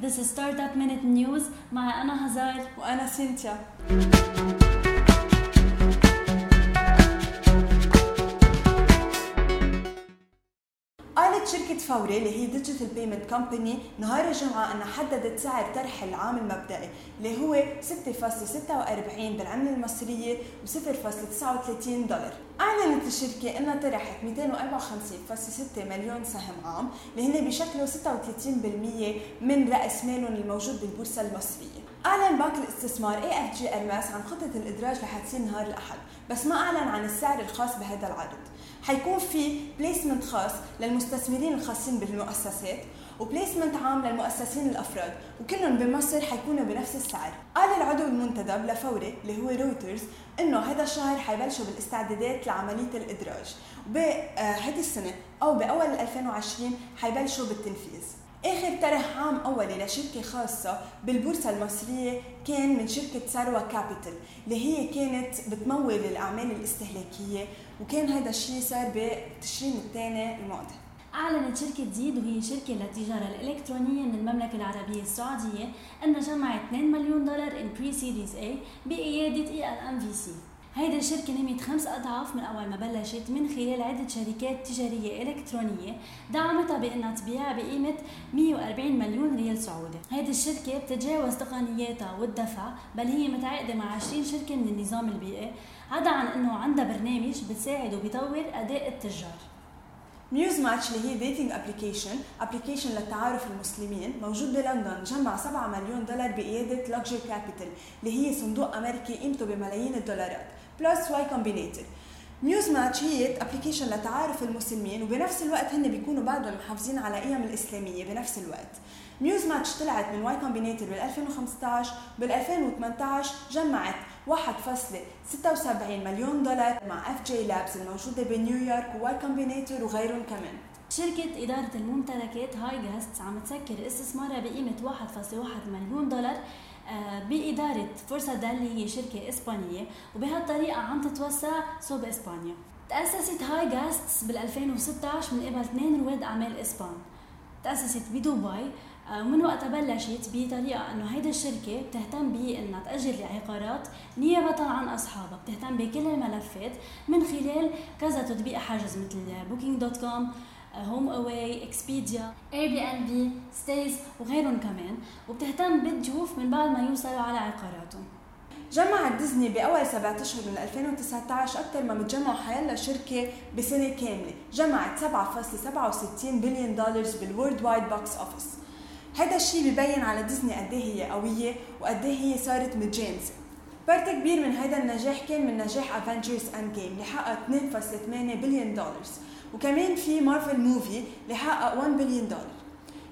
This is Startup Minute News. مع أنا هزار. وأنا سينتيا. قالت شركة فوري اللي هي digital payment company نهار الجمعة أنها حددت سعر طرح العام المبدئي اللي هو 6.46 بالعملة المصرية و 0.39 دولار. أعلنت الشركة أنها طرحت 254.6 مليون سهم عام اللي هن بيشكلوا 36% من رأس مالهم الموجود بالبورصة المصرية. أعلن بنك الاستثمار هيرميس عن خطة الإدراج رح تصير نهار الأحد بس ما أعلن عن السعر الخاص بهذا العرض حيكون في placement خاص للمستثمرين الخاصين بالمؤسسات و placement عام للمؤسسين الأفراد وكلهم بمصر حيكونوا بنفس السعر. قال العضو المنتدب لفوري اللي هو رويترز إنه هذا الشهر حيبلشوا بالاستعدادات لعملية الإدراج. وبهذه السنة أو بأول 2020 حيبلشوا بالتنفيذ. آخر طرح عام أولي لشركة خاصة بالبورصة المصرية كان من شركة ثروه كابيتال اللي هي كانت بتمول الأعمال الاستهلاكية وكان هذا الشيء صار بتشرين الثاني الماضي. أعلنت شركة زيد وهي شركة للتجارة الإلكترونية من المملكة العربية السعودية أنها جمعت 2 مليون دولار in pre-series A بقيادة ELMVC هيدي الشركة نمت خمس أضعاف من أول ما بلشت من خلال عدة شركات تجارية إلكترونية دعمتها بأنها تبيع بقيمة 140 مليون ريال سعودي. هيدي الشركة بتتجاوز تقنياتها والدفع بل هي متعاقدة مع 20 شركة من النظام البيئي عدا عن أنه عندها برنامج بتساعد وبيطور أداء التجار. muzmatch اللي هي dating application application للتعارف المسلمين موجود بلندن جمع 7 مليون دولار بقيادة Luxor Capital اللي هي صندوق أمريكي قيمته بملايين الدولارات plus Y Combinator muzmatch هي application لتعارف المسلمين وبنفس الوقت هن بيكونوا بعدهم محافظين على قيم الإسلامية بنفس الوقت. muzmatch طلعت من Y Combinator بال 2015 بال 2018 جمعت 1.76 مليون دولار مع FJ Labs الموجودة بنيويورك و Y Combinator وغيرهم كمان. شركة إدارة الممتلكات HiGuests عم تسكر استثمارها بقيمة 1.1 مليون دولار آه، بإدارة فرصة دال اللي هي شركة إسبانية وبهالطريقة عم تتوسع صوب إسبانيا. تأسست هاي جاست بال 2016 من قبل اثنين رواد أعمال إسبان. تأسست بدبي ومن وقتها بلشت بطريقة إنه هيدي الشركة بتهتم بإنها تأجر العقارات نيابة عن أصحابها، بتهتم بكل الملفات من خلال كذا تطبيق حجز مثل بوكينج دوت كوم، هوم اواي، اكسبيديا، اير بي ان بي، ستيز وغيرهم كمان، وبتهتم بالضيوف من بعد ما يوصلوا على عقاراتهم. جمعت ديزني بأول سبعة أشهر من 2019 أكثر ما بتجمع حيلا شركه بسنة كاملة، جمعت 7.67 بليون دولار بال worldwide box office. هذا الشيء ببين على ديزني قد إيه هي قوية وقد إيه هي صارت متجانسه part كبير من هذا النجاح كان من نجاح Avengers Endgame اللي حقق 2.8 بليون دولار وكمان في Marvel movie اللي حقق 1 بليون دولار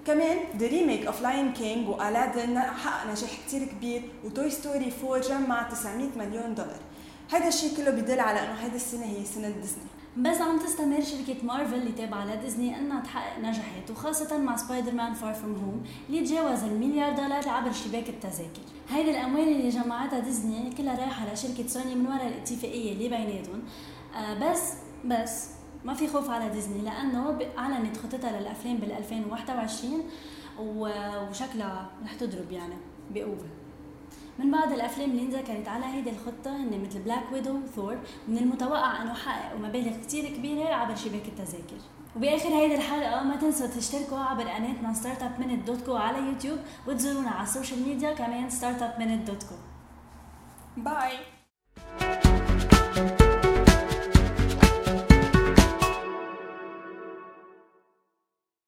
كمان the remake of Lion King و Aladdin حقق نجاح كثير كبير و Toy Story 4 جمع 900 مليون دولار هذا الشيء كله بدل على إنه هذه السنة هي سنة ديزني. بس عم تستمر شركة مارفل اللي تابعة لديزني إنها تحقق نجاحات وخاصة مع Spider-Man Far From Home اللي تجاوز المليار دولار عبر شباك التذاكر. هيدي الأموال اللي جمعتها ديزني كلها رايحة لشركة سوني من وراء الاتفاقية اللي بيناتهم. آه بس بس ما في خوف على ديزني لأنه أعلنت خطتها للأفلام بال 2021 وشكلها رح تضرب يعني بقوة. من بعض الأفلام اللي انذكرت على هيدي الخطة هن مثل Black Widow و Thor من المتوقع إنه حققوا مبالغ كثير كبيرة عبر شباك التذاكر. وبآخر هيدي الحلقة ما تنسوا تشتركوا عبر قناتنا ستارت اب مينت دوت كو على يوتيوب وتزورونا على ال social media كمان ستارت اب مينت دوت كو باي